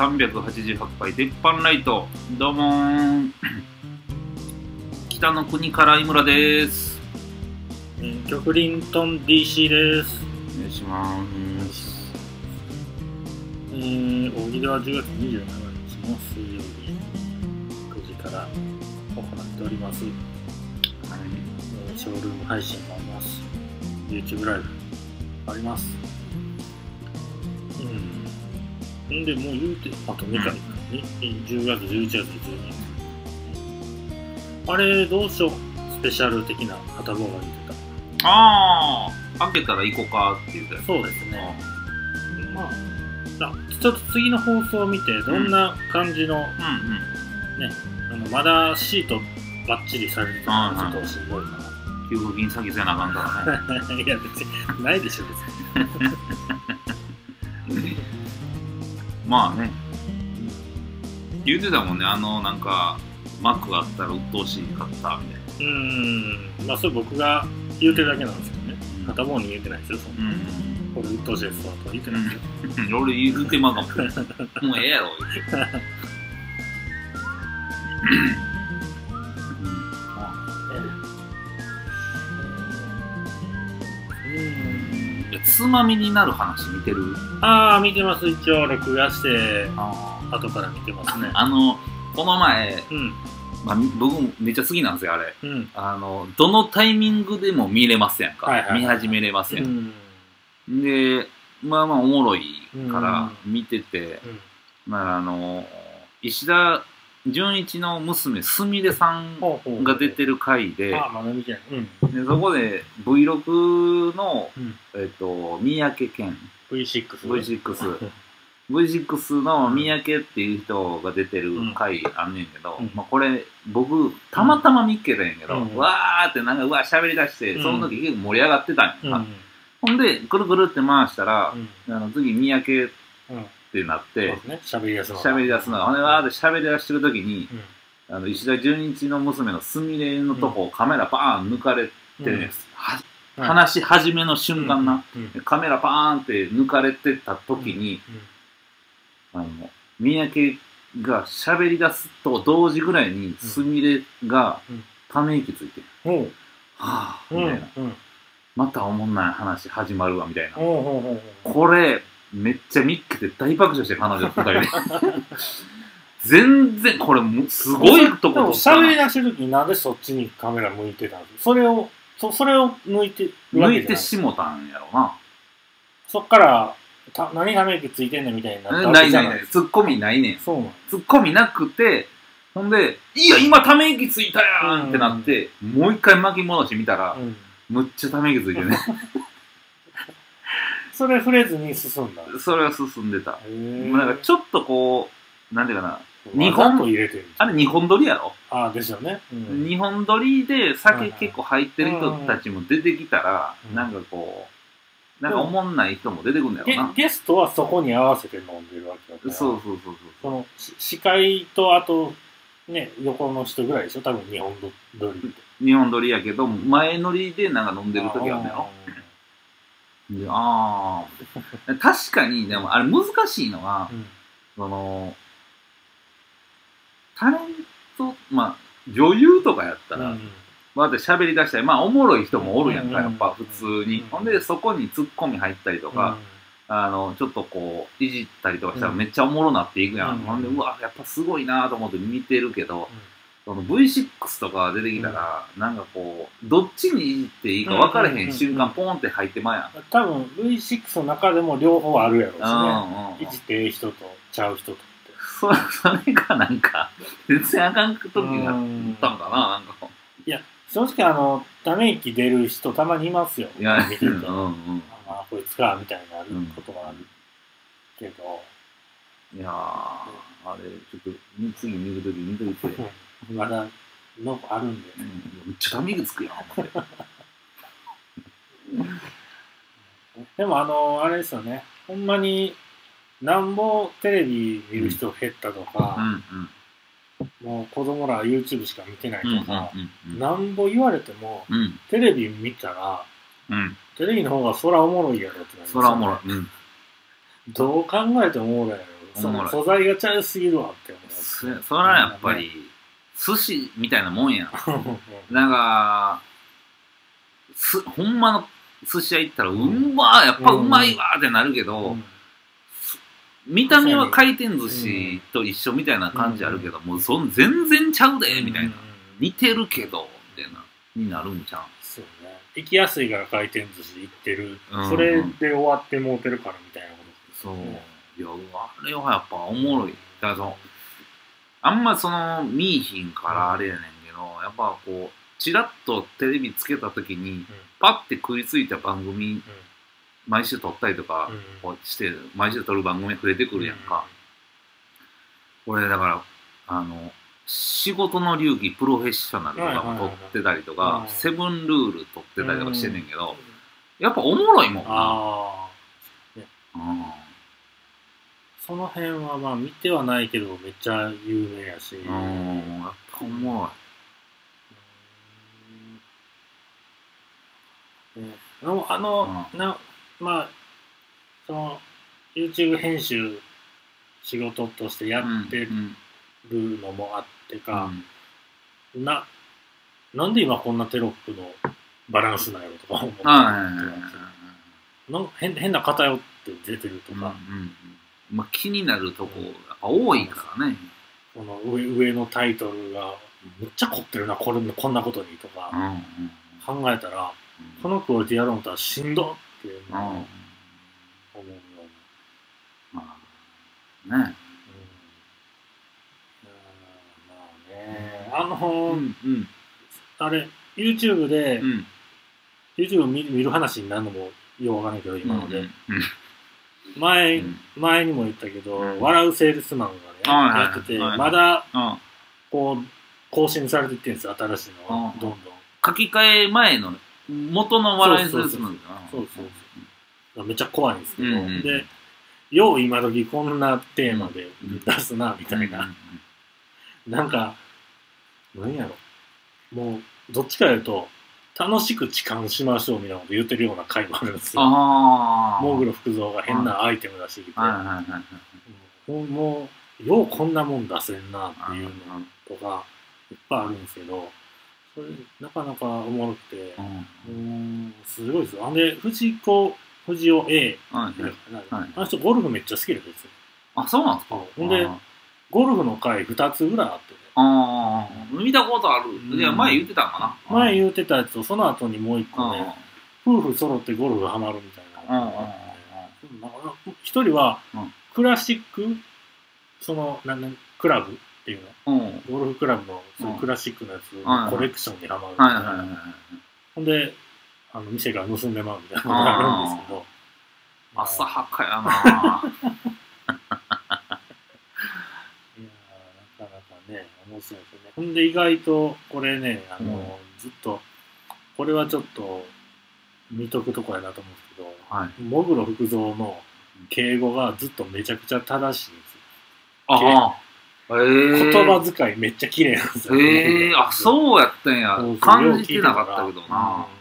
第388回鉄板ライトどうもーん 北の国から井村ですえーキョクリントン DC です。お願いしますえー、大喜利は10月27日の水曜日9時から行っております。はいえーショールーム配信もあります。YouTube ライブあります。ん。んで、もう言うて、あと2回か、に10月、11月、12月。あれ、どうしよう。スペシャル的な片方が言ってああ開けたら行こうかって言ったやた。つそうですね。まあ、あちょっと次の放送を見て、どんな感じの、うんうんあのまだシートバッチリされてたら、ちょっとすごい給付金詐欺せなあかんからねな。いや、別に、ないでしょ、別 まあね。言うてたもんね。あのなんかマックあったら鬱陶しいかったみたいな。に。うーん、まあ、それ僕が言うてるだけなんですけどね。片方に言うてないですよ、そんな。うん。これ、鬱陶しいですわとは言ってない。ですよ。うん。俺言うてまうかも もうええやろ言うて つまみになる話見てる？ああ、見てます、一応、録画して、あ後から見てますね。あのこの前、うん、まあ、み僕もめっちゃ好きなんですよあれ。うん、あのどのタイミングでも見れますやんか、はいはいはい。見始めれますうやん、ん。でまあまあおもろいから見てて、うん。まああの石田純一の娘すみれさんが出てる回でああ、まだ見てない。うん。でそこで Vlog の、うん。えっと三宅健。V6。V6 V6 の三宅っていう人が出てる回あんねんけど、うん。まあ、これ僕たまたま見っけたんやけど、うん。わーってなんかうわ喋り出して、うん。その時結構盛り上がってたんや、うん。ほんでくるくるって回したらう、ん。あの次三宅っうん。てなってそうですね。喋りやすいのが。喋り出すのがほんでわーって喋り出してる時にうん。あの石田純一の娘のすみれのとこをカメラバーン抜かれてるんです、はうん話し始めの瞬間な。カメラバーンって抜かれてた時に、あの、三宅が喋り出すと同時ぐらいに、すみれがうんため息ついて、うん。はぁ、うん。みたいな。うん。またおもんない話始まるわ、みたいな。これ、めっちゃ見っけて大爆笑して、彼女二人で。全然、これも、すごいとこで喋りな。出してる時になんでそっちにカメラ向いてたんですそれを、そそれを抜いてるわ抜いてけじゃないしもたんやろな。そっから、た何ため息ついてんねんみたいになったわないないない。ツッコミないねん。そうなんツッコミなくて、ほんで、いや、今ため息ついたやんってなって、もう一回巻き戻してみたら、うん。むっちゃため息ついてね。それ触れずに進んだ。それは進んでた。もうなんかちょっとこう、なんていうかな、日本入れてる。あれ日本撮りやろ、ああ、ですよね。うん。日本撮りで酒結構入ってる人たちも出てきたら、うんなんかこう、なんかおもんない人も出てくるんだゲろうな。ゲストはそこに合わせて飲んでるわけだから。そうそうそうそのし司会とあとね横の人ぐらいでしょ？多分日本撮り。日本撮りやけど、前乗りでなんか飲んでる時あるんだよ。でああ、確かに、でもあれ難しいのは、うん。その、タレント、まあ、女優とかやったら、うんまあ、喋り出したり、まあ、おもろい人もおるやんか、うんやっぱ普通に。うん。ほんで、そこにツッコミ入ったりとか、あの、ちょっとこう、いじったりとかしたらうん。めっちゃおもろなっていくやん。うんほんで、うわ、やっぱすごいなと思って見てるけど、その V6 とか出てきたら、なんかこう、どっちにいじっていいか分からへん瞬間、うんポンって入ってまうやん。うん多分 V6 の中でも両方あるやろうしね。うんうんいじってええ人とちゃう人とそそれがなんか、全然あかん時があったんかな、なんか。正直あのため息出る人たまにいますよ。いや、見てるとうんうん。ああこいつかみたいになることがあるけど、いやー、あれ、ちょっと、次見るとき見といて、うん、まだのあるんでめっちゃタミグつくやん。でもあのあれですよねほんまになんぼテレビ見る人減ったとうか、んもう子供らは YouTube しか見てないとか、うんなんぼ言われてもうん。テレビ見たらうん。テレビの方がそらおもろいやろってなりますよねそらおもろい。うん。どう考えてもおもろいやろその素材がちゃうすぎるわって思う。そそれはやっぱり、寿司みたいなもんやん。なんか、す、ほんまの寿司屋行ったら、うんまーやっぱうまいわーってなるけど、うん見た目は回転寿司と一緒みたいな感じあるけど、もうそん全然ちゃうで、みたいな。似てるけど、みたいな、になるんちゃそうね。行きやすいから回転寿司行ってる。うんそれで終わってもうてるからみたいなことう。そう。うんいや、あれはやっぱおもろい。だからその、あんまその、見いひんからあれやねんけど、やっぱこう、チラッとテレビつけた時に、パッて食いついた番組、毎週撮ったりとか、して、毎週撮る番組触れてくるやんか。俺、だから、あの、仕事の流儀プロフェッショナルとかも撮ってたりとか、セブンルール撮ってたりとかしてんねんけど、やっぱおもろいもんな。ああ。うんその辺はまあ見てはないけどめっちゃ有名やし。うん、やっぱうんあの、あのなまあ、その、YouTube 編集仕事としてや。ってうんるのもあってうか、ん。な、なんで今こんなテロップのバランスなんやろとか思ってはいはいはいはい。なんか変変な偏って出てるとか、うんうんうんまあ、気になるとこやっぱ多いからね。この上上のタイトルがむっちゃ凝ってるなこれこんなことにとうんかうん。考えたら、このクオリティやろうとったらしんどっていううん。のを思うよ。まあね。うな、うん、うんまあねあの、うんうん。あれ YouTube で、うん。YouTube 見見る話になるのもようわからないけど今ので、うん前、うん。前にも言ったけど、うん。笑うセールスマンがね、やってて、まだうん。こう更新されていってるんですよ新しいのが、うん。どんどん。書き換え前の元の笑いするつもりだな。そうそうそうめっちゃ怖いんですけど、うんうんうん。でよう今時こんなテーマで出すなみたいな、なんか何やろ。もうどっちかいうと楽しく痴漢しましょうみたいなこと言ってるような回もあるんですよ。モー。グロ福蔵が変なアイテム出してきて。もうようこんなもん出せんなっていうのとかいっぱいあるんですけどそれなかなかおもろくて。うん。うんすごいですよ。あんで藤子藤尾 A あの人ゴルフめっちゃ好きですよあ、そうなんですか。ほんでゴルフの回2つぐらいあって。ねああ、見たことある。うん。いや、前言ってたんかな？前言うてたやつとその後にもう一個うん。ね夫婦揃ってゴルフハマるみたいなのがあって。うんなんか一人はうん。クラシック？そのなんなんクラブっていうの？うん。うん。ゴルフクラブのそういうクラシックのやつのコレクションにハマるみたいはいはいはいな。ほんで、あの店が盗んでまうみたいなことがあるんですけど。浅はかやないやーなかなかね、面白いですね。ほんで意外とこれね、あの、ずっと、これはちょっと見とくとこやなと思うんですけど、はい。モグロ福蔵の敬語がずっとめちゃくちゃ正しいんですよ。ああ。ええ。言葉遣いめっちゃ綺麗なんですよ。ええ、あ、うそうやったんや。感じてなかったけどな。うん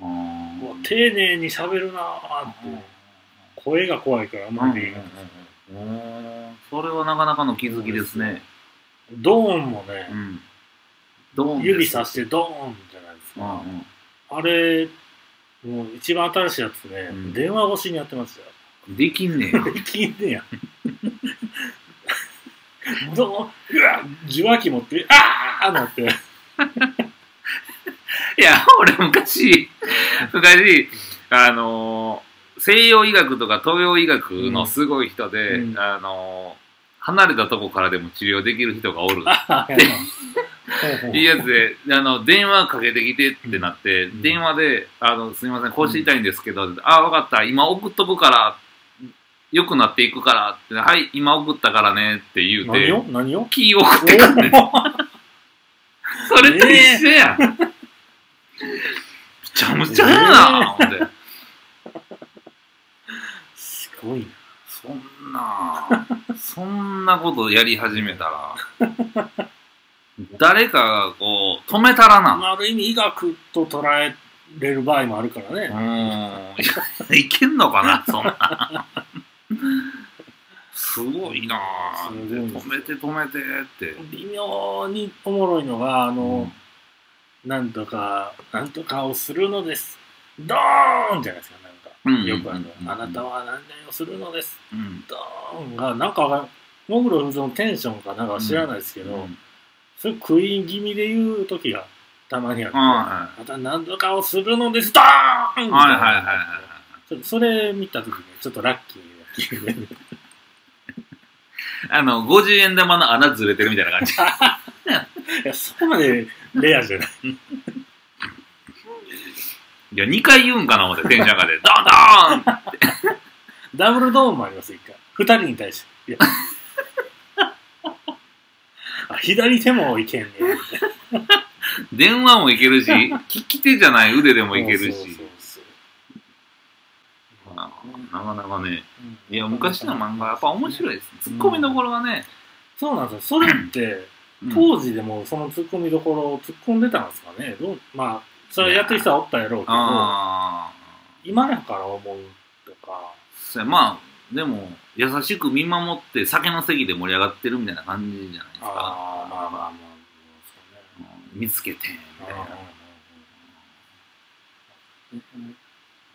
もううん丁寧に喋るなーって。声が怖いからあんまりないうんそれはなかなかの気づきですね。ドーンもねう、ん。どう指さしてドーンじゃないですか。ん。あれ、もう一番新しいやつね、うん電話越しにやってましたよ。できんねや。できんねや。どううわ受話器持って、あーなって。いや、俺昔、昔、あのー西洋医学とか東洋医学のすごい人で、うんあのー離れたとこからでも治療できる人がおる。いいやつで、あの、電話かけてきてってなって、ん。電話で、あの、すみません、腰痛いんですけど、あ、わかった、今送っとくから、良くなっていくからって、はい、今送ったからねって言うて、何を？何を？キー送ってくんねん。それと一緒やん。むちゃむちゃやな、ほんで。すごいな。そんな、そんなことやり始めたら、誰かがこう、止めたらな。まあある意味医学と捉えれる場合もあるからうね。ーん。いけんのかな、そんな。すごいなぁ止めて止めてって微妙におもろいのが、あの、うんなんとか、なんとかをするのです。ドーンじゃないですか、なんか。うんよくあの、うん。あなたは何々をするのです。うん。ドーン。が、なんかモグロフズのテンションかなんか知らないですけど、うん。それ食い気味で言う時がたまにあって、はまた何とかをするのです。ドーンはいはいはいはいちょっとそれ見た時にちょっとラッキーな気分であの50円玉の穴ずれてるみたいな感じ。いや、そこまでレアじゃない。いや2回言うんかな思ってテ ンション上がってドンドーンダブルドーンもあります、一回。二人に対して。いや。あ左手もいけんね。電話もいけるし利き手じゃない腕でもいけるし。そうそうそうそう。あなかなかね。うん。いや昔の漫画やっぱ面白いですツッコミどころがね、そうなんですよ。それって、うん。当時でもその突っ込みどころを突っ込んでたんですかね。どうまあ、それやってる人はおったやろうけど、ああ今やから思うとか、そうやまあでも優しく見守って酒の席で盛り上がってるみたいな感じじゃないですか。ああ、まあまあまあ、そうね。うん見つけてみたいな。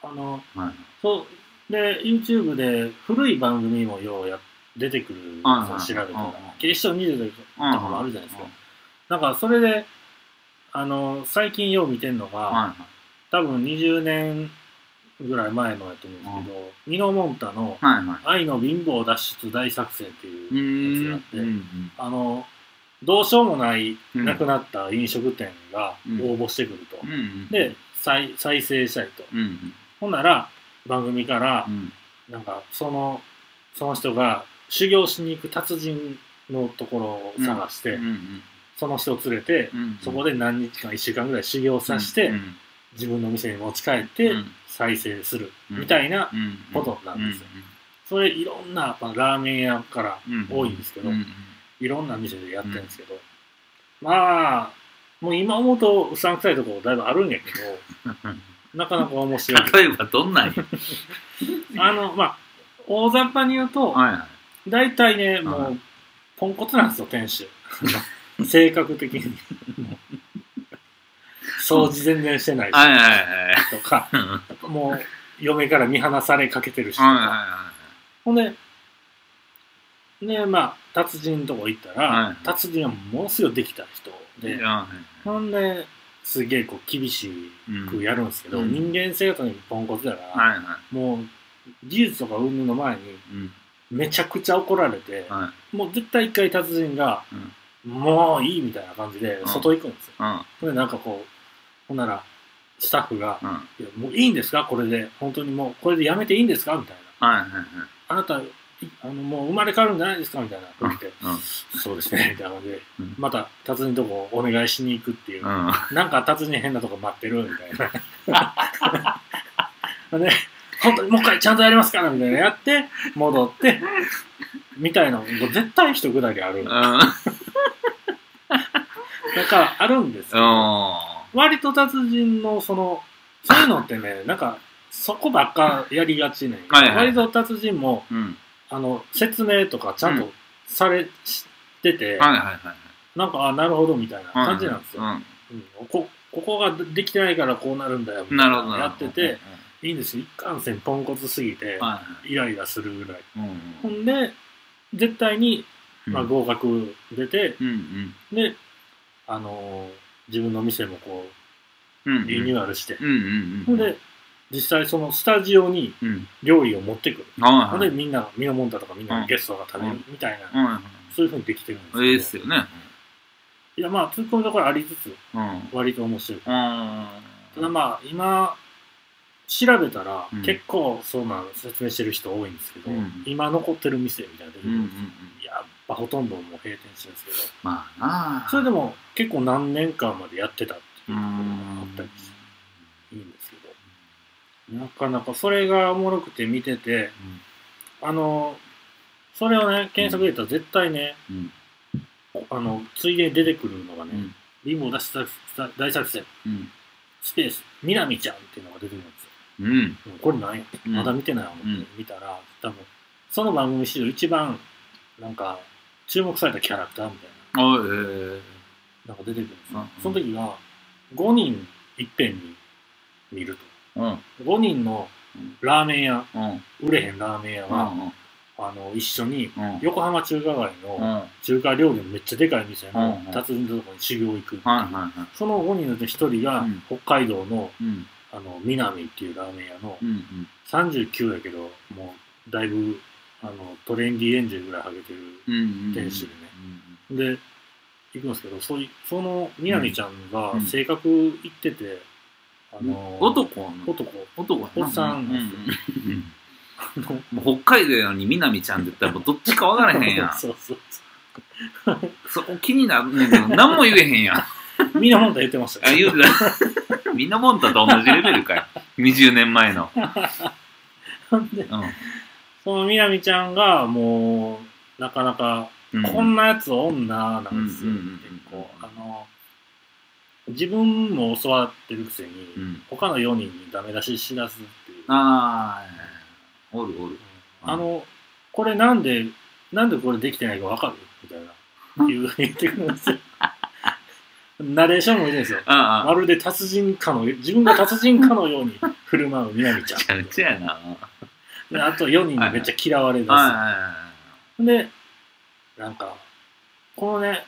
あの、はい。そう、で、YouTube で古い番組もようや出てくるはいはい調べた。らうん。うん。キリスト20とかもあるじゃないですか。うん。なんか、それで、あの、最近よう見てんのが、はい多分20年ぐらい前のやと思うんですけど、ミノモンタのはいはい。愛の貧乏脱出大作戦っていうやつがあって、うんあの、どうしようもないうん。亡くなった飲食店がうん。応募してくると。うんうんで、再再生したいと。うんうん。ほんなら、番組からう、ん。なんか、その、その人が修行しに行く達人のところを探して、うんうんその人を連れて、うん。そこで何日間、1週間ぐらい修行させて、うん。自分の店に持ち帰ってうん。再生する、うんみたいなうん。ことなんですよ。それいろんな、まあ、ラーメン屋からうん。多いんですけど、うん。いろんな店でやってるんですけど、まあ、もう今思うとうさんくさいところだいぶあるんやけど、なかなか面白い。例えばどんなんや？あの、まあ、大雑把に言うと、はいはい。大体ね、もはう、ポンコツなんですよ、店主。性格的に。掃除全然してない。はいはいはい。とか、はいもう、嫁から見放されかけてるし。とか。はいはほんで、ね、まあ、達人のとこ行ったら、はい達人はものすごいできた人でいは、ほんで、すげえこう厳しくやるんですけど、うん。人間性がとにかくポンコツだから、いはい。はもう、技術とか云々の前に、いうん。めちゃくちゃ怒られて、はい。もう絶対一回達人が、もういいみたいな感じでうん外行くんですよ。うんでなんかこう、ほんならスタッフが、うんいやもういいんですか？これで。本当にもうこれでやめていいんですか？みたいな。はいはいはいあなた、いあのもう生まれ変わるんじゃないですか？みたいな。うんそうですね。みたいな感じでうん、また達人のとこお願いしに行くっていう。うんなんか達人変なとこ待ってる？みたいな。で、本当にもう一回ちゃんとやりますからみたいなやって、戻って、みたいな、もう絶対一くだりある。だからあるんですけど、割と達人のその、そういうのってね、なんか、そこばっかやりがちね。はいはい。割と達人も、うん。あの、説明とかちゃんとされてて、はいはいはいなんか、あ、なるほどみたいな感じなんですよ。うん。うんこここができてないからこうなるんだよみたいなやってて、いいんですよ。一貫線ポンコツすぎて、はイライラするぐらい。いうん。ほんで、絶対に、まあ、うん合格出て、うんで、あのー自分の店もこうんう、リニューアルして、うんうんほんで、実際そのスタジオにうん。料理を持ってくる。はいほんで、みんな、ミノモンタとかみんなうん。ゲストが食べるみたいな、はいそういうふうにできてるんですけど、ええっすよね。いや、まあ、突っ込みどころありつつ、うん。割と面白い。うん。ただまあ、今、調べたら、うん。結構そうなの説明してる人多いんですけど、うん。今残ってる店みたいなうんうんうんるんですよやっぱほとんどもう閉店してるんですけど、まあなあ。それでも結構何年間までやってたっていううところがあんったりして。いいんですけど、なかなかそれがおもろくて見てて、あの、それをね、検索入れたら絶対ね、うん。あの、ついでに出てくるのがね、うん。貧乏大作戦、うん。スペース、みなみちゃんっていうのが出てくるんですよ。うん。うんこれ何や、うん。まだ見てない思ってうん。見たら、多分、その番組史上一番なんか注目されたキャラクターみたいな。あえなんか出てくるんですよ、うんその時が5人いっぺんに見るえうん。と5人のラーメン屋うん。売れへんラーメン屋が、うんあの一緒にうん。横浜中華街うん。の中華料理のめっちゃでかい店のうん達人のところに修行行くっていう、はいはいはい。その5人のうち1人がうん。北海道のうん。あの南っていうラーメン屋のうんうん。39やけどもうだいぶあのトレンディエンジェルぐらいハゲてる。うんうん店主でね。で行くんですけどそういその南ちゃんがうん。性格いってて、あの男の？男。男やな。おっさんうなんですよ。北海道やのに南ちゃんって言ったらもうどっちか分からへんやん。そうそうそこ気になるねんけど何も言えへんやん。あそうみんな本当言ってましたよ。言うた。みんなモンタと同じレベルかい。20年前の。でうその南ちゃんがもうなかなかん。こんなやつ女なんですよ、結構あの自分も教わってるくせに、うん。他の4人にダメ出ししだすっていう。ああおるおる。あのこれなんでなんでこれできてないかわかる？みたいな。言う言ってくるんですよ。ナレーションもいるんですよ。ああまるで達人かの自分が達人かのように振る舞う南ちゃん。ちゃうちゃやなであと4人にめっちゃ嫌われ出す、はいはいはいで、なんか、このね、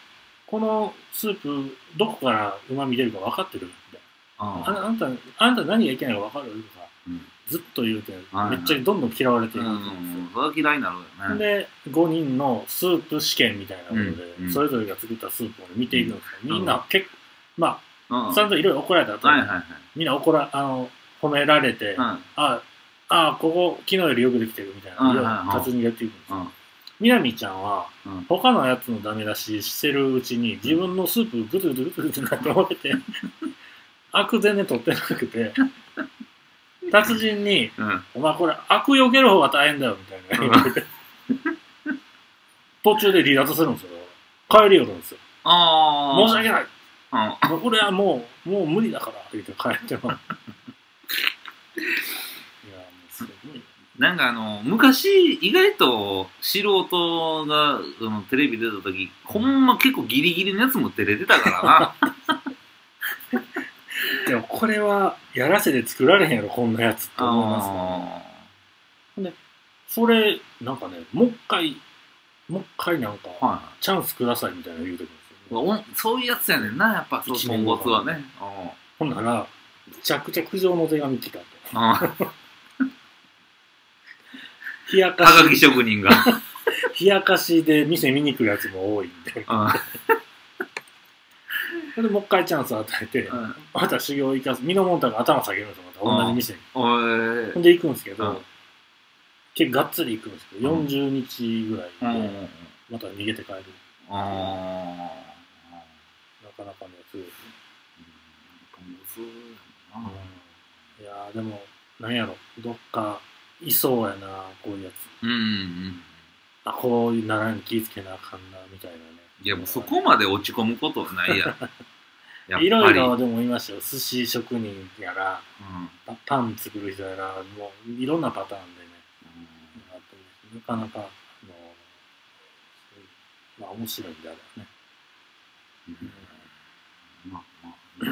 このスープ、どこから旨味出るか分かってるみたいな。ああ。あんた、あんた何がいけないか分かる？とか、うん。ずっと言うて、はいめっちゃどんどん嫌われていくうんんですそれは嫌いになるよよ。ね。で、5人のスープ試験みたいなもので、うんうんそれぞれが作ったスープを見ていくんですけど、うんみんな結構、まうんあ、ちゃんといろいろ怒られた後、はいはいはい。みんな怒ら、あの、褒められて、うんあ、あ、ここ昨日よりよくできてるみたいな、うんいろいろ達人がやっていくんですよ。うん。みなみちゃんは、うん。他のやつのダメ出ししてるうちに自分のスープグツグツグツグツなって思っててアク全然取ってなくて達人にうん「お前これアクよける方が大変だよ」みたいな言われて途中で離脱するんですよ帰りよるんですよ申し訳ないこれはもうもう無理だからって言って帰ってもいやもうすごいなんかあの昔意外と素人がそのテレビ出た時ほんま結構ギリギリのやつも出れてたからな。でもこれはやらせで作られへんやろこんなやつって思いますね。あそれ、なんかね、もう一回、もう一回なんか、ーはチャンスくださいみたいなの言うてくるんですよ、そういうやつやねんなやっぱそう一年後ポンコツはね。ほんなら、めちゃくちゃ苦情の手紙来たと。冷やかはがきし、職人が。冷やかしで店見に来るやつも多いんで。うん。そ れでもう一回チャンス与えて、うん。また修行行かす。ミノモンタが頭下げるんですよ、また。同じ店に。ほんで行くんですけど、うん。結構がっつり行くんですけど、うん。40日ぐらいで、また逃げて帰る。あなかなかね、すごい。ーポンコツやな。うん。いやーでも、なんやろ、どっか、いそうやな、こういうやつ。うんうんあ、こういう習いに気ぃつけなあかんな、みたいなね。いやもうそこまで落ち込むことないやん。や いろいろでもいましたよ。寿司職人やら、うん。パパン作る人やら、もういろんなパターンでね、あってなかなか、あの、まあ面白いんであればね。うん。まあまあ、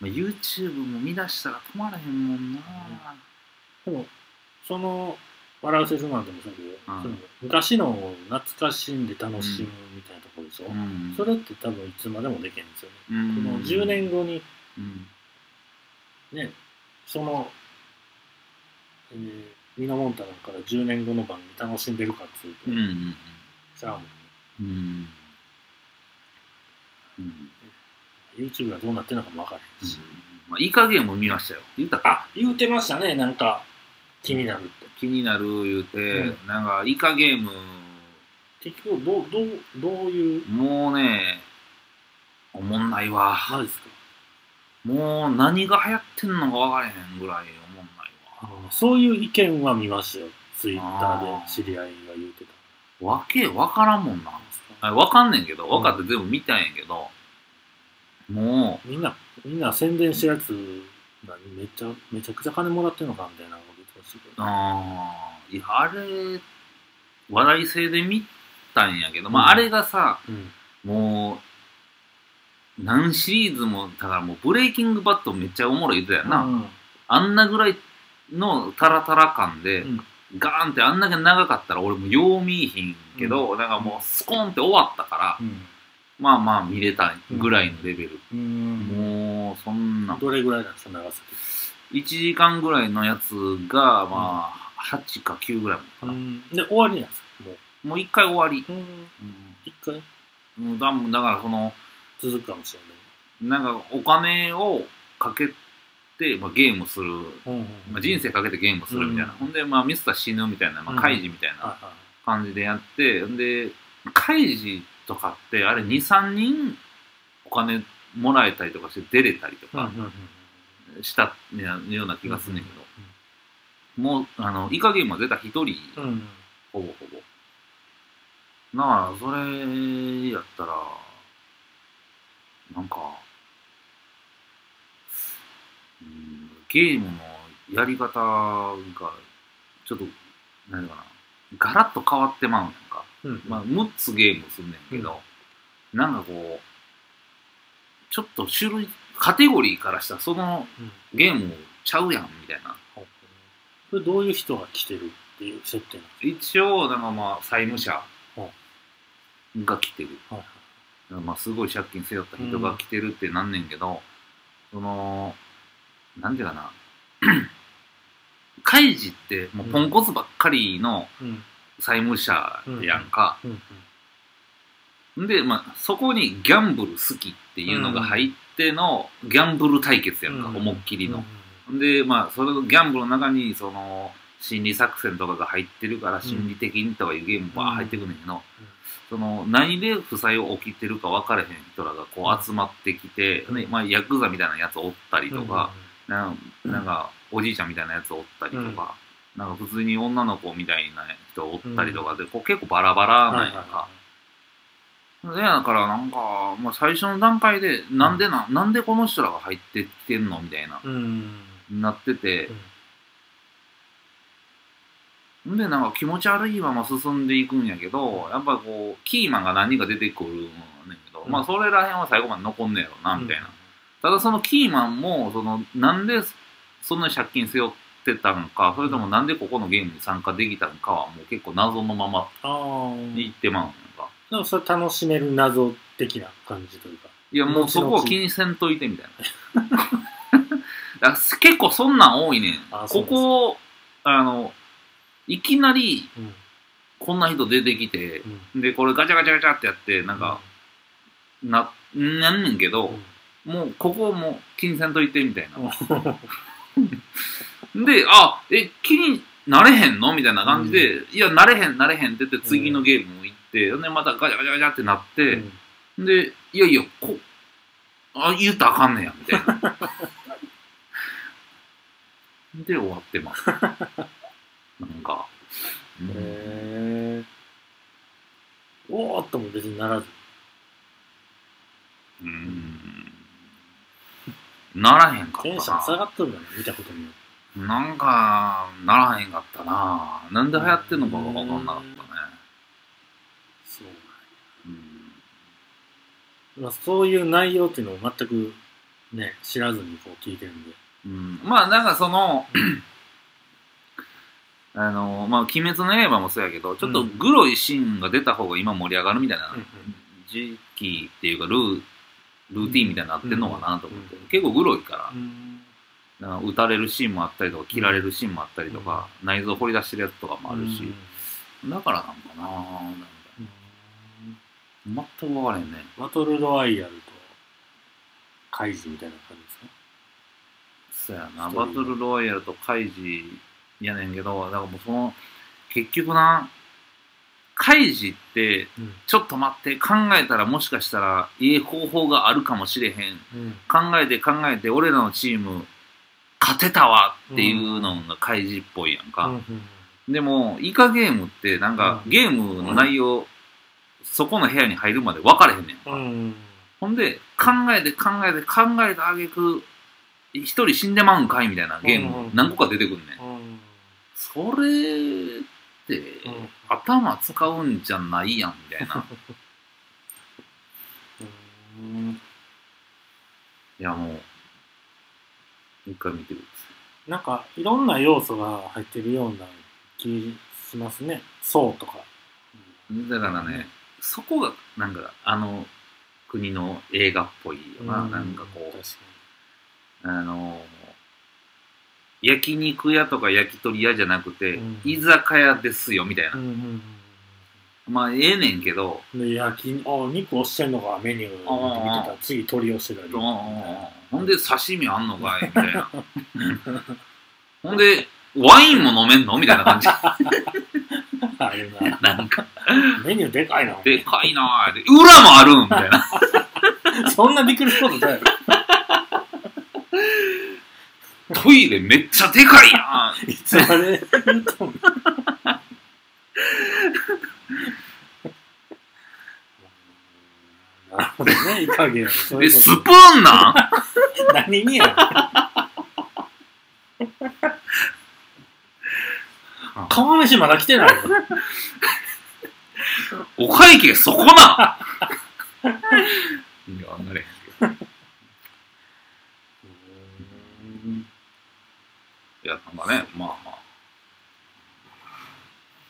まあ、YouTube も見出したら止まらへんもんな、でも、その、笑うセスマンでもそうだけど、うん。その昔のを懐かしんで楽しむみたいなところでしょ、うん。それって多分いつまでもできるんですよね。うん。この10年後にうん。ね、その、えー、ミノモンタなんから10年後の番組楽しんでるかっつうと、うんうんじゃあもうんうん。うん。う YouTube がどうなってるのかも分からへんし。まあ、いい加減も見ましたよ。言うたか。あ、言うてましたね、なんか、気になる。って。気になる言うて、うなんかイカゲーム。結局、どう、どう、どういう、もうねおもんないわ。マジですか？もう何が流行ってんのか分からへんぐらいおもんないあわのそういう意見は見ましたよ。ツイッターで知り合いが言うてた。わけ分からんもんな。あ分かんねんけど分かって全部見たんやけど、もみんな、みんな宣伝したやつがめっちゃ、めちゃくちゃ金もらってんのかみたいな言ってましたけうど。あー。いやあれ話題性で見たんやけど、まあうん。あれがさうん。もう何シリーズもだからもうブレイキングバットめっちゃおもろい言ってたよな、うん。あんなぐらいのタラタラ感で、うん。ガーンってあんだけ長かったら俺もよう見いひんけど、なんかもうスコーンって終わったから、うん。まあまあ見れたぐらいのレベル、うん。もうそんな。どれぐらいなんですか長崎？1時間ぐらいのやつがまあ8か9ぐらいかな、で終わりなんですか？もう。もう一回終わり、うん。う一回？うだだからその続くかもしれない。なんかお金をかけて、まあ、ゲームする、うんまあ、人生かけてゲームするみたいな、うん。ほんで、まあ、ミスター死ぬみたいな、まあ、うん。カイジみたいな感じでやって、んでカイジとかってあれ23人お金もらえたりとかして出れたりとかしたような気がするんだけど、もうあのイカゲームは絶対1人うん。うんほぼほぼ。だからそれやったらなんか、うん、ゲームのやり方がちょっと何かな。ガラッと変わってまうんやんか、うんまあ、6つゲームすんねんけど、なんかこうちょっと種類カテゴリーからしたらそのうん。ゲームちゃうやんみたいな。これどういう人が来てるっていう設定一応なんかまあ債務者が来てる、はいまあ、すごい借金背負った人が来てるってなんねんけど、そのなんていうかな。カイジってもうポンコツばっかりのうん。債務者やんか、うんで、まあ、そこにギャンブル好きっていうのが入ってのギャンブル対決やんか、うん。思いっきりの、うん。でまあそれのギャンブルの中にその心理作戦とかが入ってるから心理的にとかいうゲームばー入ってくるんだけど、その何で負債を起きてるか分からへん人らがこう集まってきて、うん。ねまあ、ヤクザみたいなやつおったりとか、ななんかおじいちゃんみたいなやつおったりとか、なんか普通に女の子みたいな人おったりとかで、こう結構バラバラなんやんか。でだからなんか、まあ、最初の段階でなんでな、なんでこの人らが入ってきてんのみたいな、うん。なってて、でなんか気持ち悪いまま進んでいくんやけどやっぱこうキーマンが何人か出てくるんねんけど、うん。まあそれらへんは最後まで残んねやろなみたいな、ただそのキーマンもそのなんでそんな借金背負ってたんかそれともなんでここのゲームに参加できたんかはもう結構謎のままああにいってまう。んでもそれ楽しめる謎的な感じというか。いやもうそこは気にせんといてみたいな。だから結構そんなん多いねん。ここあのいきなりうん。こんな人出てきてうん。でこれガチャガチャガチャってやってなんか、ななんねんけど、もうここもう気にせんといてみたいな、であえ気になれへんの？みたいな感じで、いやなれへんなれへんって言って次のゲーム行って、でまたガチャガチャガチャってなって、でいやいやこあ言ったらあかんねやみたいな。で終わってます。なんか、うん。へえおーっとも別にならず。うーん。ならへんかったテンション下な。がっとるんだね見たことによって。なんか、ならへんかったな。なんで流行ってんのかがわかんなかったね。そううんまあ、そういう内容っていうのを全くね知らずにこう聞いてるんで。うん、まあ、なんかその、あの、まあ、鬼滅の刃もそうやけど、ちょっとグロいシーンが出た方が今盛り上がるみたいな時期っていうか、ルー、ルーティンみたいになってんのかなと思って。うん。結構グロいから。うん。なんか撃たれるシーンもあったりとか、切られるシーンもあったりとか、内臓掘り出してるやつとかもあるし、だからなんかな全く分からへんね。バトルロワイヤルとカイジみたいな感じですかそうやな、バトルロワイヤルとカイジやねんけど、だからもうその、結局な、カイジって、うん。ちょっと待って、考えたらもしかしたら、いい方法があるかもしれへん。うん。考えて考えて、俺らのチーム、勝てたわっていうのがカイジっぽいやんか。でも、イカゲームって、なんか、うん。ゲームの内容、そこの部屋に入るまで分かれへんねんか。うんほんで、考えて考えて考えたあげく、一人死んでまうんかいみたいなゲームうん何個か出てくんねん。うんそれって、うん頭使うんじゃないやんみたいな うんいやもう一回見てくだなんかいろんな要素が入ってるような気しますね。そうとか。さいだからねそこがなんかあの国の映画っぽいよな、うん。なんかこうあの焼肉屋とか焼き鳥屋じゃなくて、うん。居酒屋ですよみたいな、に。うんうん。まあええねんけど、焼き、あ、肉押してんのか、メニュー。見てたら、次鳥押してたり。ほんで刺身あんのかいみたいな。ほんでワインも飲めんの？みたいな感じ あるな。なんかメニューでかいな。でかいな裏もあるんみたいなそんなびっくりすることない。トイレめっちゃでかいなーいつまで？言うとんのなるほどね、いい加減。そういうこでスプーンなん？と 何にや？釜飯まだ来てないの お会計そこなんいや、あんなれへんけど。いや、なんかね、まあまあ。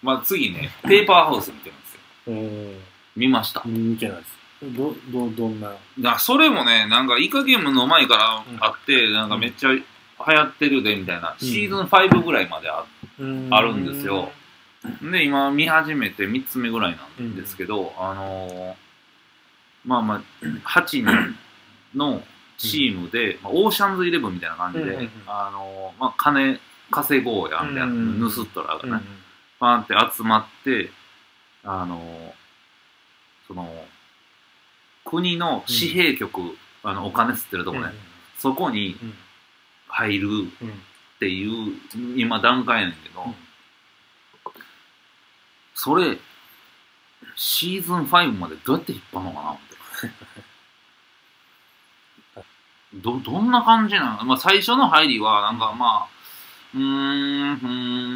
まあ次ね、ペーパーハウス見てるんですよ。うん。見ました。見てないです。ど、ど、どんな？だそれもね、なんかイカゲームの前からあって、なんかめっちゃ流行ってるでみたいな、うんシーズン5ぐらいまであうんあるんですよ。で、今見始めて3つ目ぐらいなんですけど、あのーまあまあ、8人のチームで、まあ、オーシャンズイレブンみたいな感じで、あのーまあ、金稼ごうや、みたいな、盗っとらがうん。ね、パーンって集まって、あのーその、国の紙幣局、あの、お金吸ってるとこね、そこにうん。入るうん。っていう、今段階やねんけど、うん。それ、シーズン5までどうやって引っ張るのかなって。ど、どんな感じなの？まあ最初の入りは、なんかまあ、うーん、うー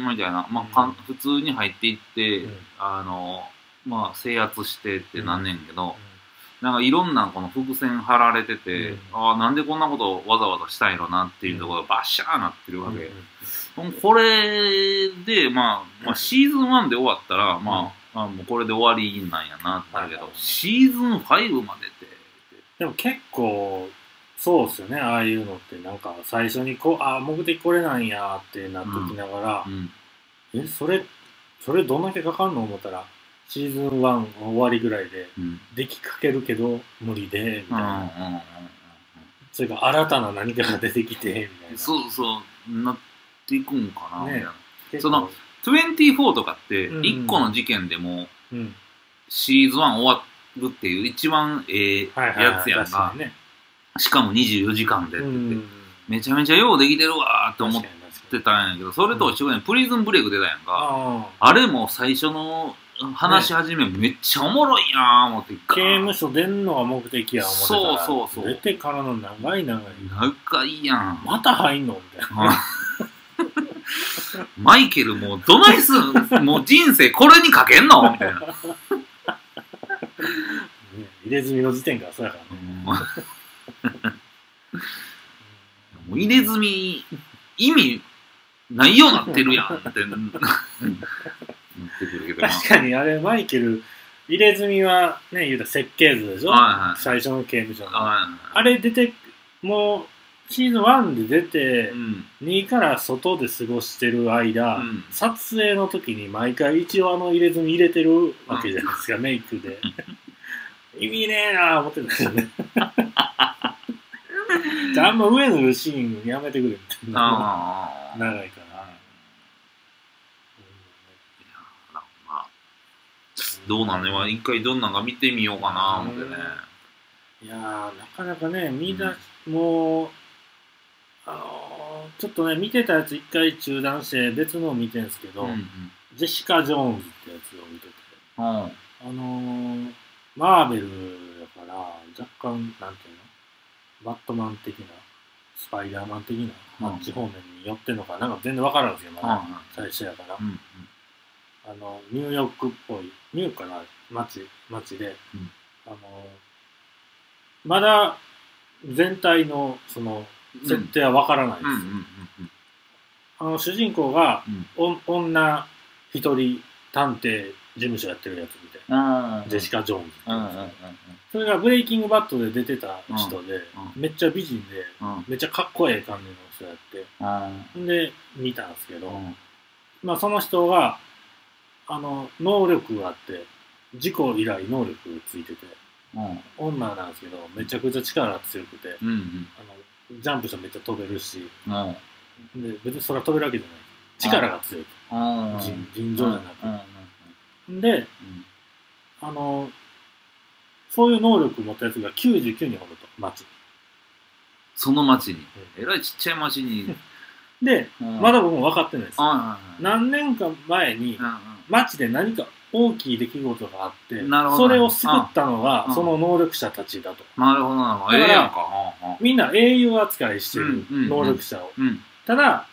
ん、みたいな。まあかん、普通に入っていって、うん。あの、まあ制圧してってなんねんけど、なんかいろんなこの伏線張られてて、うん。ああ、なんでこんなことをわざわざしたんやろなっていうところがバッシャーなってるわけ。うんこれで、まあ、まあ、シーズン1で終わったら、まあ、あもうこれで終わりなんやなってなるけど、シーズン5までって、でも結構、そうっすよね、ああいうのって。なんか、最初にこう、ああ、目的これなんやってなってきながらう、ん、え、それ、それどんだけかかんの思ったら、シーズン1終わりぐらいで、うん、できかけるけど、無理で、みたいな。うん。それが新たな何かが出てきて、みたいな。そうそう、なっていくんかな、ねみたいな。結構その、24とかって、うん1個の事件でも、うん。シーズン1終わるっていう一番ええ。やつやんか。しかも24時間でって。めちゃめちゃようできてるわーって思ってにたんやけど、それと一緒にプリズンブレイク出たやんか。ああれも最初の話し始めめっちゃおもろいなぁ思って、あ。刑務所出んのが目的や思ってたらそうそうそう出てからの長い長い。仲いいやん。また入んのみたいな。マイケルもうどないすんもう人生これにかけんの？みたいな。ね入れ墨の時点からそうやからね。もう入れ墨意味ないようなってるやんってなってくるけどな。確かにあれ、マイケル、入れ墨はね、言うたら設計図でしょ？はいはい最初の刑務所の。はいあれ出て、もう、シーズン1で出てう、ん。2から外で過ごしてる間、うん撮影の時に毎回一応あの入れ墨入れてるわけじゃないですか、メイクで。意味ねえなぁ思ってたよね。じゃああんま上塗るシーンやめてくれみたいな。ああ。長いから。まあ、どうなんね、まあ、一回どんなんか見てみようかな思ってね。いやー、なかなかね、見出し、もう、あのーちょっとね、見てたやつ一回中断して別のを見てんすけど、うんうん。ジェシカ・ジョーンズってやつを見てて、うん。あのーマーベルだから、若干、なんていうの？バットマン的なスパイダーマン的な、うん。あっち方面に寄ってんのかな？んか全然わからんですよ、まだ。うん。最初やから。うんうんあの、ニューヨークっぽい、ニューかな街、街で、うん。あの、まだ全体の、その、設定はわからないです。あの、主人公が、うん。お女一人探偵事務所やってるやつみたいな。うんジェシカ・ジョーンズそれがブレイキングバットで出てた人で、うめっちゃ美人で、うん。めっちゃかっこええ感じの人やって、んで、見たんですけど、うん。まあその人が、あの、能力があって、事故以来能力ついてて、うん。女なんですけど、めちゃくちゃ力が強くて、うんうん。あの、ジャンプしてめっちゃ飛べるし、うん。で、別にそれは飛べるわけじゃない。力が強い。うん。尋尋常じゃなくうんで、うん。あの、そういう能力持ったやつが99人おると、町。その町に。えらいちっちゃい町に。で、まだ僕も分かってないです。あ何年か前にあ、うんうん町で何か大きい出来事があって、なるほどそれを救ったのがうんその能力者たちだと。なるほどなるほど。ええやんか。みんな英雄扱いしてる能力者を。うん。ただ、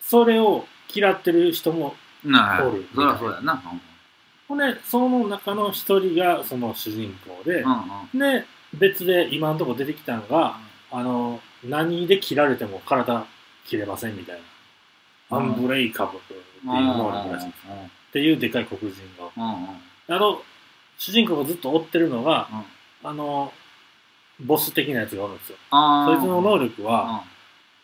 それを嫌ってる人も、おるそりゃそうやな。ほんで、その中の一人がその主人公で。で、別で今のところ出てきたのが、あの、何で切られても体切れませんみたいな。アンブレイカブルっていう能力らしいです。っていうでかい黒人が。あの、主人公がずっと追ってるのが、あの、ボス的なやつがおるんですよ。あそいつの能力力は、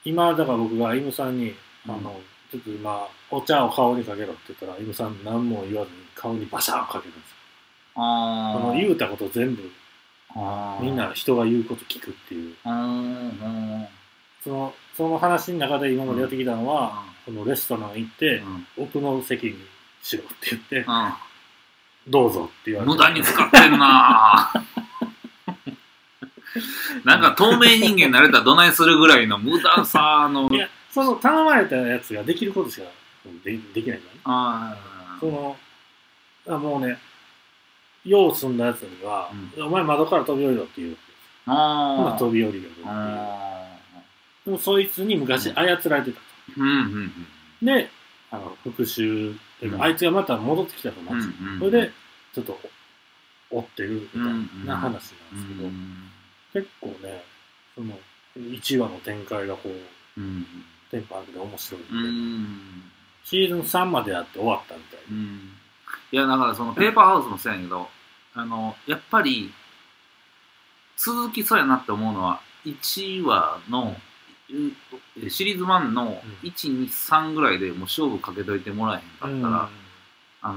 今、だから僕がイムさんに、あうん。の、ちょっと今、お茶を顔にかけろって言ったら、イムさん何も言わずに顔にバシャーンかけるんですよ。あその言うたこと全部、みんな人が言うこと聞くっていう。その、その話の中で今までやってきたのは、このレストラン行って、奥の席にしろって言って、どうぞって言われて。無駄に使ってんな なんか透明人間になれたらどないするぐらいの無駄さのいや、その頼まれたやつができることしかでできないからね。あその、あもうね、用済んだやつには、お前窓から飛び降りろって言う。あ飛び降りるっていう。でもそいつに昔操られてた。うんうんで、あの、復讐っていうか、うん。あいつがまた戻ってきたとうん街に。うん。それで、ちょっと、追ってるみたうんいな話なんですけど、結構ね、その、1話の展開がこう、うんテンポあるで面白いんで、うんシーズン3までやって終わったみたいな。うん。いやだからそのペーパーハウスもそうやけどあのやっぱり続きそうやなって思うのは1話の、うシリーズ1のうん。123ぐらいでもう勝負かけといてもらえへんかったら、あ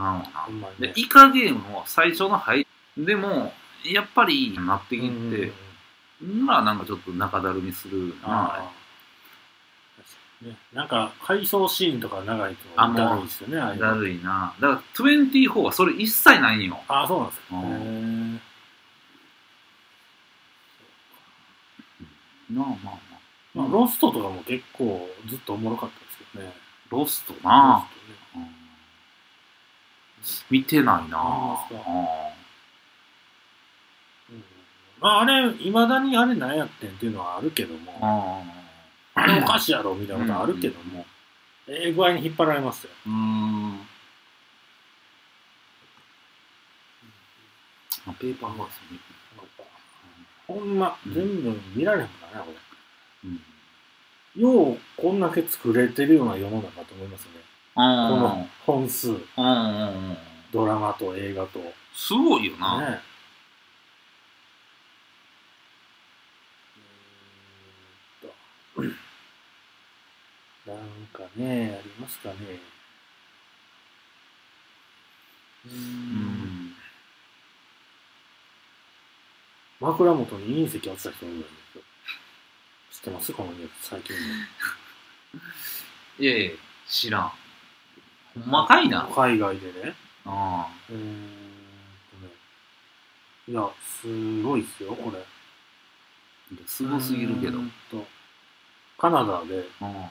のね。でイカゲームも最初の入りでもやっぱりなってきて、うんうんうん。なんかちょっと中だるみするな。ね。なんか、回想シーンとか長いとだるいですよね、あだるいな。だから24はそれ一切ないんよ。ああ、そうなんですか。うん。へえなあまあまあまあ、ロストとかも結構ずっとおもろかったですけどね。ロストな。ロストね。うん見てないなあそうん。まあ、あれ、いまだにあれ何やってんっていうのはあるけども、ああれおかしいやろみたいなことあるけども、ええ具合に引っ張られますよ。うーん。あペーパーハウス見るなんかほんま、うん全部見られへんからな、こうんれ。よう、こんだけ作れてるような世の中と思いますね。こあの本数、ーうんうんうんドラマと映画と。ねすごいよな、えーっとなんかね、ありますかね。うんん枕元に隕石落ちた人がいるよ。知ってます？このニュース、最近の。いやいや知らんほんまかいな海外でね。あうーんとね。いや、すごいっすよ、これ。あすごすぎるけどうーんとカナダで、うん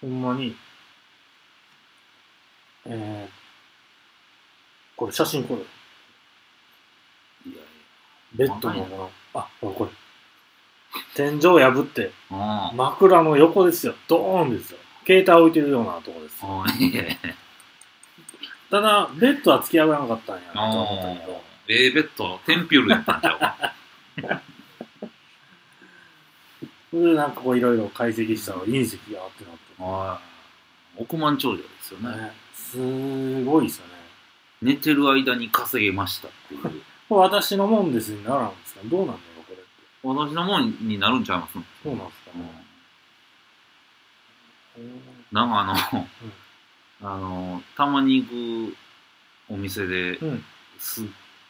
ほんまに、えー、これ写真これ。いやいベッドのこの、あ、ほらこれ。天井破って、あ枕の横ですよ。ドーンですよ。携帯置いてるようなとこですよ。あ。ただ、ベッドは突き上がらなかったんやなと思ったあけど。ええベッド、テンピュールやったんちゃうか？それでなんかこういろいろ解析したら隕石がってなって。はい。億万長者ですよね。ね、すごいですよね。寝てる間に稼げましたっていう。これ私のもんですにならんですか？どうなんだ。私のもんになるんちゃいます？そうなんですかね。なんかあの、あの、たまに行くお店で、うん。すっ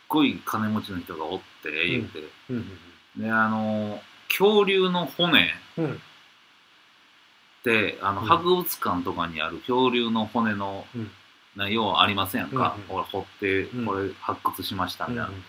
ごい金持ちの人がおって、言うて。うん。で、あの、恐竜の骨うん。うん。って、あの、うん博物館とかにある恐竜の骨の、うんな要はありませんやんか。うんこれ掘って、うんこれ発掘しましたみたいな。うん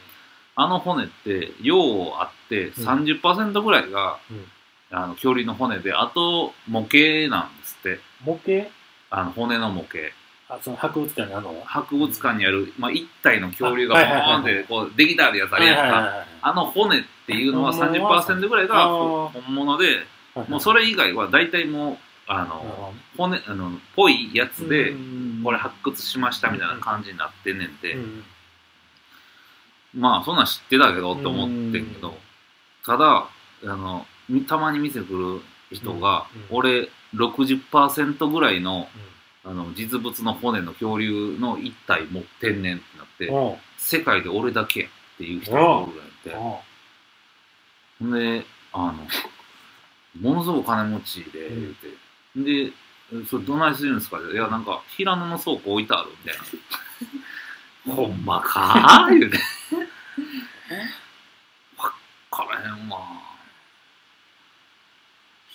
あの骨って、量あって、うん。30%ぐらいが、うん。あの恐竜の骨で、あと模型なんですって。模型？あの骨の模型。あ、その博物館にあるの？博物館にある、まあ、一体の恐竜があボーンってこうできたあるやつあるやんか。あの骨っていうのは本物は30%ぐらいが本物で、はい。もうそれ以外は大体もう、あの、ほ骨、あの、ぽいやつどで、うん。これ発掘しましたみたいな感じになってんねんて、うんまあそんなん知ってたけどって思ってんけうん。ど、ただ、あの、みたまに店来る人が、うん。俺60%ぐらいのあの実物の骨の恐竜の一体持ってんねんってなって、世界で俺だけやっていう人がおるんやって。おうほんで、あの、ものすごく金持ちで、うん。言うて、で、えそれどないするんですかって。いや、なんか、平野の倉庫置いてあるみたいな。ほんまかー言うて。わっからへんわ。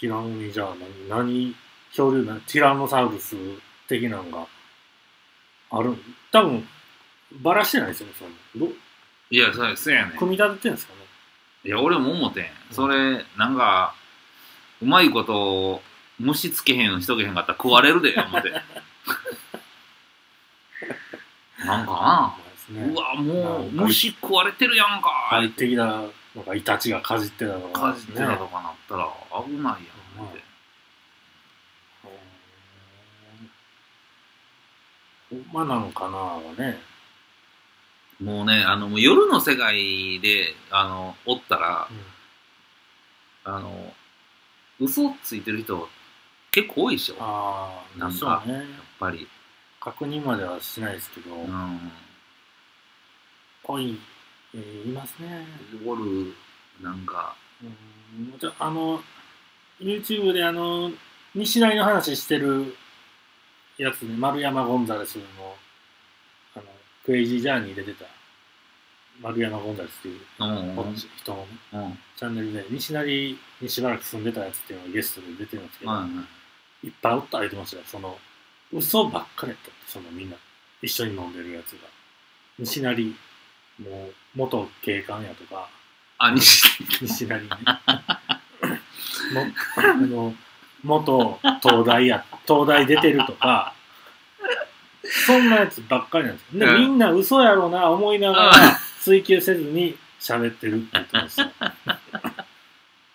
平野にじゃあ何、何、恐竜な、ティラノサウルス的なのがある多分、ばらしてないですよね、その。どいや、そうそうやねん。組み立ててんですかね。いや、俺も思てん。それ、なんか、うまいこと、虫つけへんしとけへんかったら食われるで、思って。なんかまあですねな、うわ、もう、虫食われてるやんか。入ってきたのがイタチがかじってたのが、かじってたとかなったら危ないやんって。ほんまなのかなはね。もうね、あの、もう夜の世界で、あの、おったら、あの、嘘ついてる人結構多いでしょ。やっああ、なんかそうね。ぱり。確認まではしないですけど、うん。ぽい、えーいますね。おる、なんか、うんじゃあの、YouTube であの、西成の話してるやつね、丸山ゴンザレスの、あの、クレイジージャーニーで出た、丸山ゴンザレスっていううん、人のね、うん。チャンネルで、西成にしばらく住んでたやつっていうのがゲストで出てるんですけど、はいいっぱいおった言ってましたよ。その、嘘ばっかりやったって、そのみんな、一緒に飲んでるやつが。西成、もう、元警官やとか、あ、西西成ね。もあの、元東大や、東大出てるとか、そんなやつばっかりなんですよ。で、うんみんな嘘やろうな、思いながら追求せずに喋ってるって言ってました。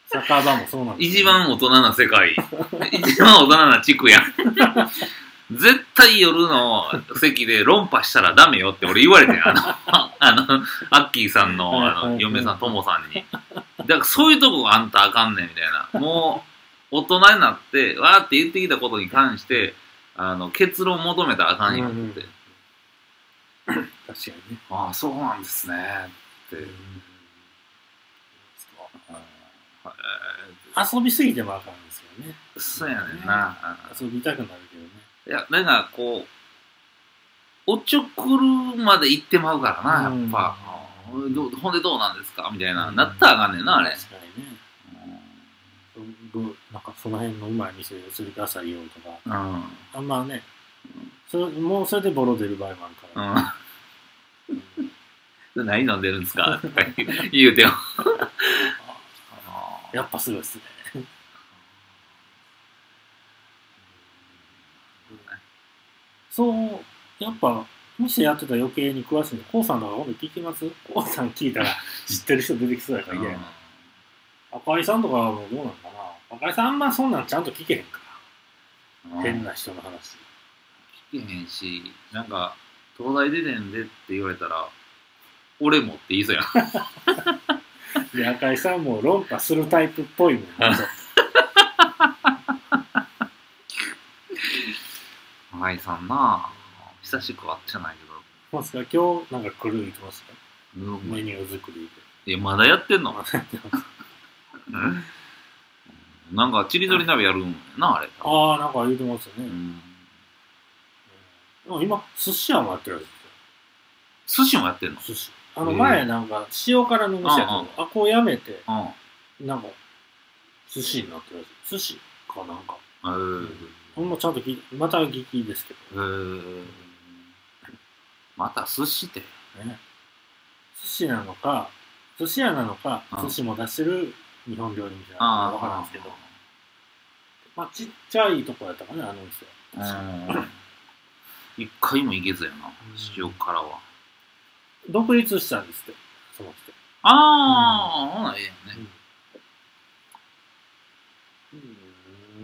酒場もそうなんですよ一番大人な世界。一番大人な地区やん。絶対夜の席で論破したらダメよって俺言われてんあの、あの、アッキーさんのあの嫁さん、ともさんに。だからそういうとこあんたあかんねんみたいな。もう、大人になって、わーって言ってきたことに関して、あの、結論求めたらあかんよって。確かにね。ああ、そうなんですね。って。うんえ遊びすぎてもあかんですよね。ーそうやねんな。遊びたくなるけどね。いや、なんかこう、おちょくるまで行ってまうからな、やっぱ。うんどほんでどうなんですか？みたいな。うんなったらあかんねんな、あれ。確かにね。どなんかその辺のうまい店にすりくださいよとか。うん。あんまね、それもうそれでボロ出る場合もあるから。うん。で 何飲んでるんですか？とか言うてよ。やっぱすごいっすね。そう、やっぱ、店やってたら余計に詳しいの。コウさんとか今度聞きます？コウさん聞いたら知ってる人出てきそうやから嫌やな。赤井さんとかはもうどうなのかな？赤井さんあんまそんなんちゃんと聞けへんから。変な人の話。聞けへんし、なんか、東大出てんでって言われたら、俺もって言いそうやん。で、赤井さんも論破するタイプっぽいもんね。赤井さんな久しく会ってないけど、どうですか？今日なんか来る言ってますか？うんメニュー作りで。いや、まだやってんのあ なんか、チリゾリ鍋やるんやな、あれ。あー、なんか言ってますよね。うん。でも今、寿司屋もやってるんです寿司もやってんの？よ。寿司。あの前なんか塩辛の店やあ、こうやめて、うん。なんか、寿司になってるんです寿司かなんか。えー、ほんまちゃんと聞いまた聞きですけえー、また寿司って。どね。寿司なのか、寿司屋なのか、うん寿司も出してる日本料理店なのかあわからんですけど、まあちっちゃいとこやったかね、あの店。うん。一回も行けずやな、塩辛は。独立したんですって、その人。ああ、ほな、ええやんね。う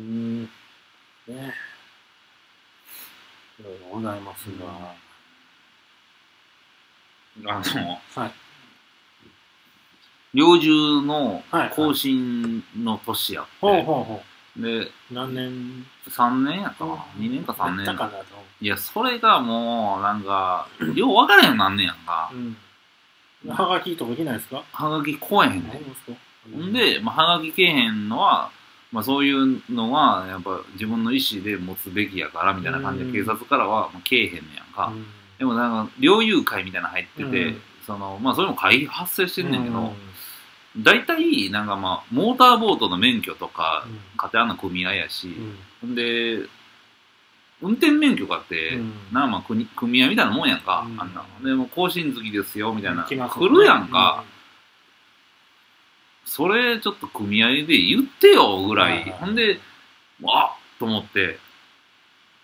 ん。ねいろいろございますが、あの、はい。猟銃のはい更新の年やって、ほうほうほで、う。何年？3年やったかな ?2 年か3年やったかなと。いや、それがもう、なんか、よう分からへんようになんねんやんか。うん。はがきとか来ないですか？はがき来えへんねありますか？ん。ん、で、まあ、はがき来えへんのは、まあ、そういうのは、やっぱ自分の意思で持つべきやから、みたいな感じで、うん。警察からは、まあ、来えへんねんやんか。うん。でもなんか、猟友会みたいなの入ってて、うん。その、まあ、それも会発生してんねんけうど、大体、なんかまあ、モーターボートの免許とか、家庭の組合やし、うん。で、運転免許があって、うん。なまあ組組合みたいなもんやんか、うん。あんなでもう更新月ですよみたいな、来ます来るやんか、それちょっと組合で言ってよぐらい、はいはいほんでわっと思って。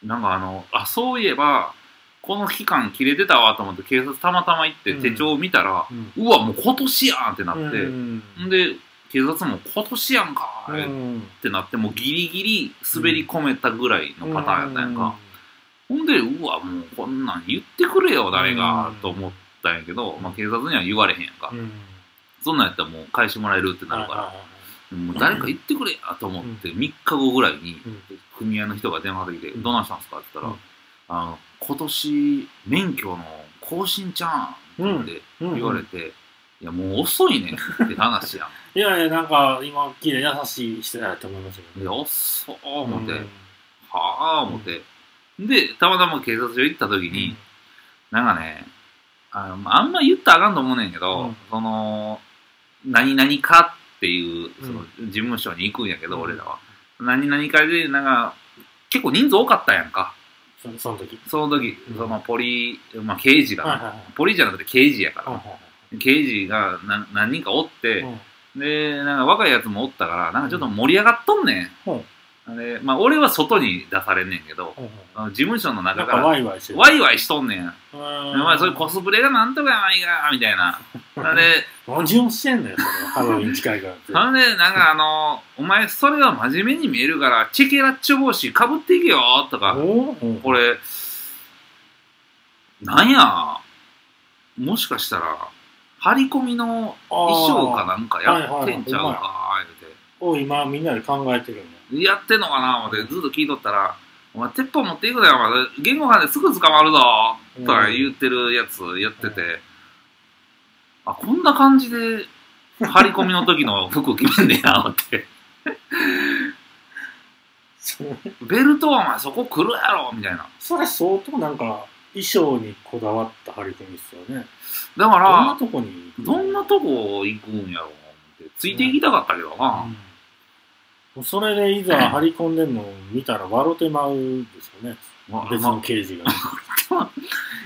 なんかあのあそういえばこの期間切れてたわと思って警察たまたま行ってうん。手帳を見たら、うん。うわもう今年やんってなって、うん。ん、で警察も今年やんかうっんてなってもうギリギリ滑り込めたぐらいのパターンやったやんか、ほんで、うわ、もうこんなん言ってくれよ、誰が、うん。と思ったんやけど、まあ、警察には言われへんやんか。うんそんなんやったらもう返してもらえるってなるから、もう誰か言ってくれやと思って、3日後ぐらいに、うん。組合の人が電話かけて、うん。どないしたんすかって言ったら、うん。あの、今年、免許の更新ちゃうんってうん。言われて、いや、もう遅いねんって話やん。いやいや、なんか今、聞いて優しい人やと思いますよ。いや、遅っ思って、うん。はあ思って。で、たまたま警察署行った時に、なんかね、あのあんま言ったらあかんと思うねんけど、うん。その、何々かっていう、うん。その事務所に行くんやけど、うん。俺らは。何々かで、なんか、結構人数多かったやんか。そその時。その時、うん。そのポリ、まあ刑事が、はいはいはい。ポリじゃなくて刑事やから、はいはい刑事が何何人かおって、うん。で、なんか若いやつもおったから、なんかちょっと盛り上がっとんねん。で、まあ俺は外に出されんねんけど、事務所の中から、ワイワイしとんねん。おお前そういうコスプレがなんとかやないか、みたいな。で、何をしてんのよ、それ。ハロウィン近いからって。それで、なんかあの、お前それが真面目に見えるから、チェケラッチョ帽子かぶっていけよ、とか、これ、なんや、もしかしたら、張り込みの衣装かなんかやってんちゃうか、言うて。を今みんなで考えてるんだ。やってんのかな？思ってずっと聞いとったら、お前、鉄砲持っていくなよ、お前、言語犯ですぐ捕まるぞとか言ってるやつやってて、あ、こんな感じで、張り込みの時の服決めんねや、思って。ベルトはお前そこ来るやろみたいな。それ相当なんか衣装にこだわった張り込みですよね。だかどんなら、とこにどんなとこ行くんやろ思って、ついていきたかったけどな。うんそれでいざ張り込んでんのを見たら笑ってまうですよね。わ別の刑事が。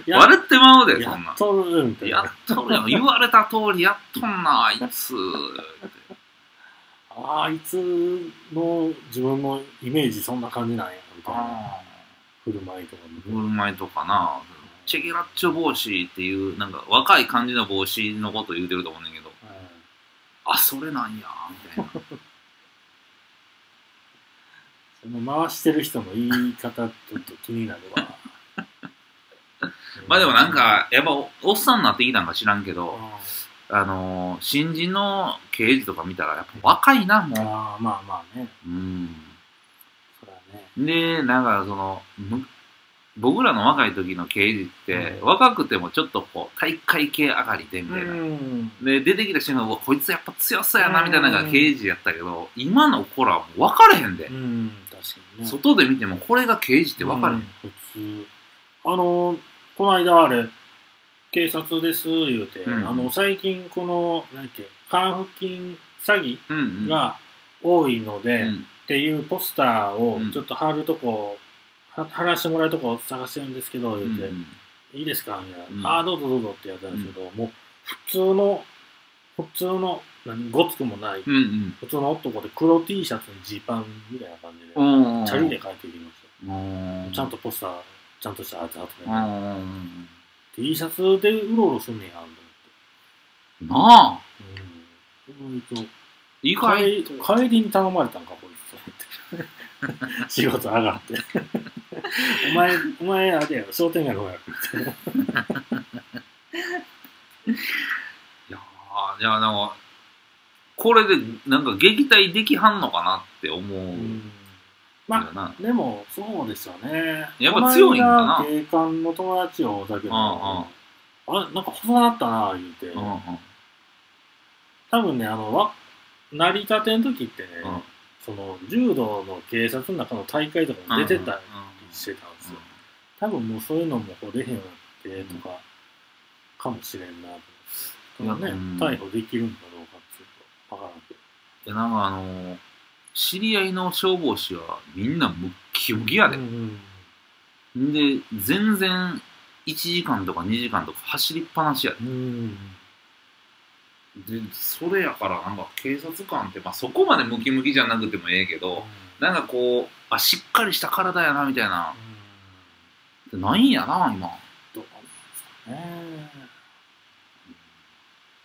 や割れてまうで、そんなやっ。とるみたいやっな。とるやん。言われた通りやっとんな、あいつ。ああいつの自分のイメージそんな感じなんや、みたいな。あ振る舞いとかー振る舞いとかな。チェゲラッチョ帽子っていう、なんか若い感じの帽子のこと言うてると思うねんだけど、あそれなんやみたいなその回してる人の言い方ちょっと気になるわ。まあでもなんかやっぱおおっさんになってきたんか知らんけうん。どあのー新人の刑事とか見たらやっぱ若いなもああまあまあね。ううん。そらね。でなんかそのむ僕らの若い時の刑事って、うん。若くてもちょっとこう体育会系上がりでみたいな、ん。で出てきた瞬間うわこいつやっぱ強そうやなみたいなのうん。が刑事やったけど、今の子らはもう分からへんで、うんね。外で見てもこれが刑事って分かる、うん。普通。あのこの間あれ警察です言うて、うん。あの最近この何やっけ還付金詐欺うんうん。が多いので、っうん。ていうポスターをうん。ちょっと貼るとこ、は貼らしてもらうとこ探してるんですけどうん言うて、いいですか？みたいな、うん。ああどうぞどうぞってやったんですけど、もう普通の普通の何ごつくもない、うんうん普通の男で黒 T シャツにジーパンみたいな感じで、うんチャリで帰ってきましたうんちゃんとポスター、ちゃんとしたやつ貼ってうね、ん T シャツでうろうろすんねやんと思って。なあうん。意外帰りに頼まれたんか、こいつ。仕事上がって。お前、お前、あれやろ、商店街の方やろ。いやーいやなんかこれでなんか撃退できはんのかなって思う、うん。ままあ、でも、そうですよね。やっぱ強いんかな。警官の友達を、だけど、うんうん。あれ、なんか細なったな、言うて。うんうん多分ね、あの、わ成り立ての時ってね、うん。その、柔道の警察の中の大会とかも出てたりしてたんですよ。多分もうそういうのもこう出へんようになってとか、かもしれんなと。ね、うん。逮捕できるんだわからんけど。いやなんかあのー知り合いの消防士はみんなムッキムキやで、うんで全然1時間とか2時間とか走りっぱなしやうん。うん。ででそれやからなんか警察官って、まあ、そこまでムキムキじゃなくてもええけどなんかこうあしっかりした体やなみたいなないんやな今どうなんですかね。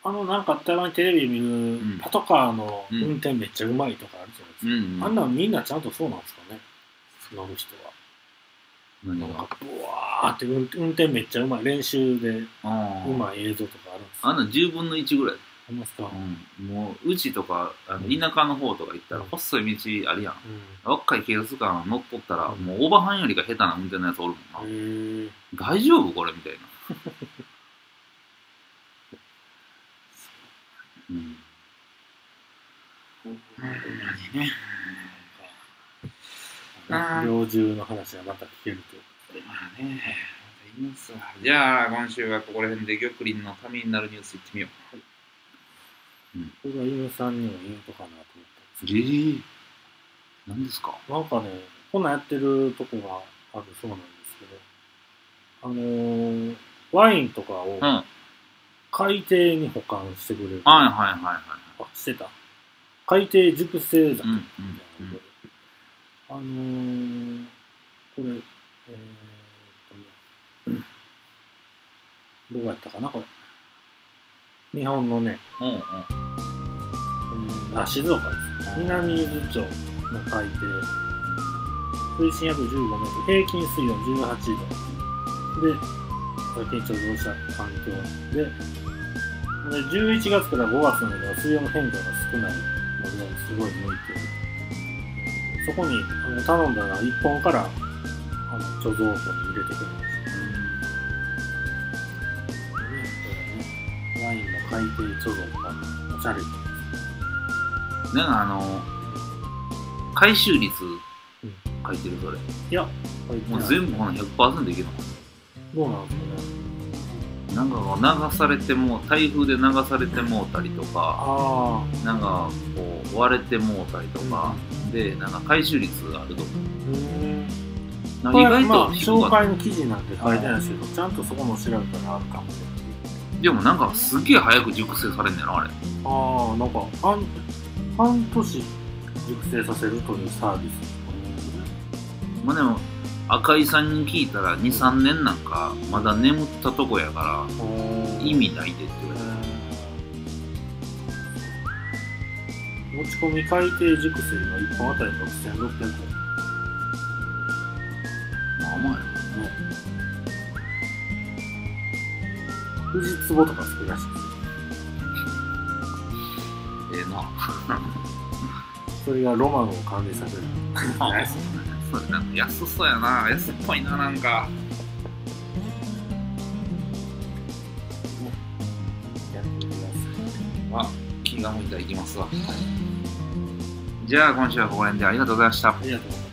あの、なんかたまにテレビ見る、ん。パトカーの運転めっちゃうまいとかあるじゃないですか。あんなんみんなちゃんとそうなんですかね。乗る人は。なんか、ブワーって運運転めっちゃうまい。練習でうまい映像とかあるんですあんな10分の1ぐらい、ありますか、うん、もううちとかあの田舎の方とか行ったらうん。細い道あるやん。うん。若い警察官乗っとったら、うんもうオーバーハンよりが下手な運転のやつおるもんな、へー。大丈夫これみたいな。うん。猟銃の話はまた聞けると。まあね。いいんすわじゃあ、今週はここら辺で玉林のためになるニュースいってみよう。これは犬さんにも言うとかなと思ったんですけえー、何ですか？ど、なんかね、こんなんやってるとこがあるそうなんですけど、あのー、ワインとかをうん。はい海底に保管してくれる。はいはいはい。あ、してた。海底熟成酒みたいなあのー、これ、えーっとね、どうやったかな、これ。日本のね、うんうん。うんあ、静岡です。南伊豆町の海底。水深約15メートル、平均水温18度。で、先に貯蔵した環境で、で11月から5月の間は水温の変化が少ないのですごい向いてる。そこにあの頼んだら1本からあの貯蔵庫に入れてくれました。でねこれねワインの海底貯蔵とかおしゃれでなんかあの、回収率書いてるそれ。いや、もう全部この100%いけるのどうなんですかね。なんか流されても台風で流されてもうたりとかあなんかこう割れてもうたりとか、でなんか回収率があるとか。意外まあ、と紹介の記事なんて書いてないですけど、ちゃんとそこも調べたらあるかもしれない。たでもなんかすげえ早く熟成されんねんなあれ。ああ、なんか半、半年熟成させるというサービス。まあでも赤井さんに聞いたら23年なんかまだ眠ったとこやから意味ないでって言われ持ち込み海底熟成が1本あたり6600円。まあ甘いよ富士壺とか作るらしいですよ。ええなそれがロマンを感じさせる。あそうそうなんか安そうやな。安っぽいななんか。あ気が向いたら行きますわ。じゃあ今週はここら辺でありがとうございました。ありがとうございます。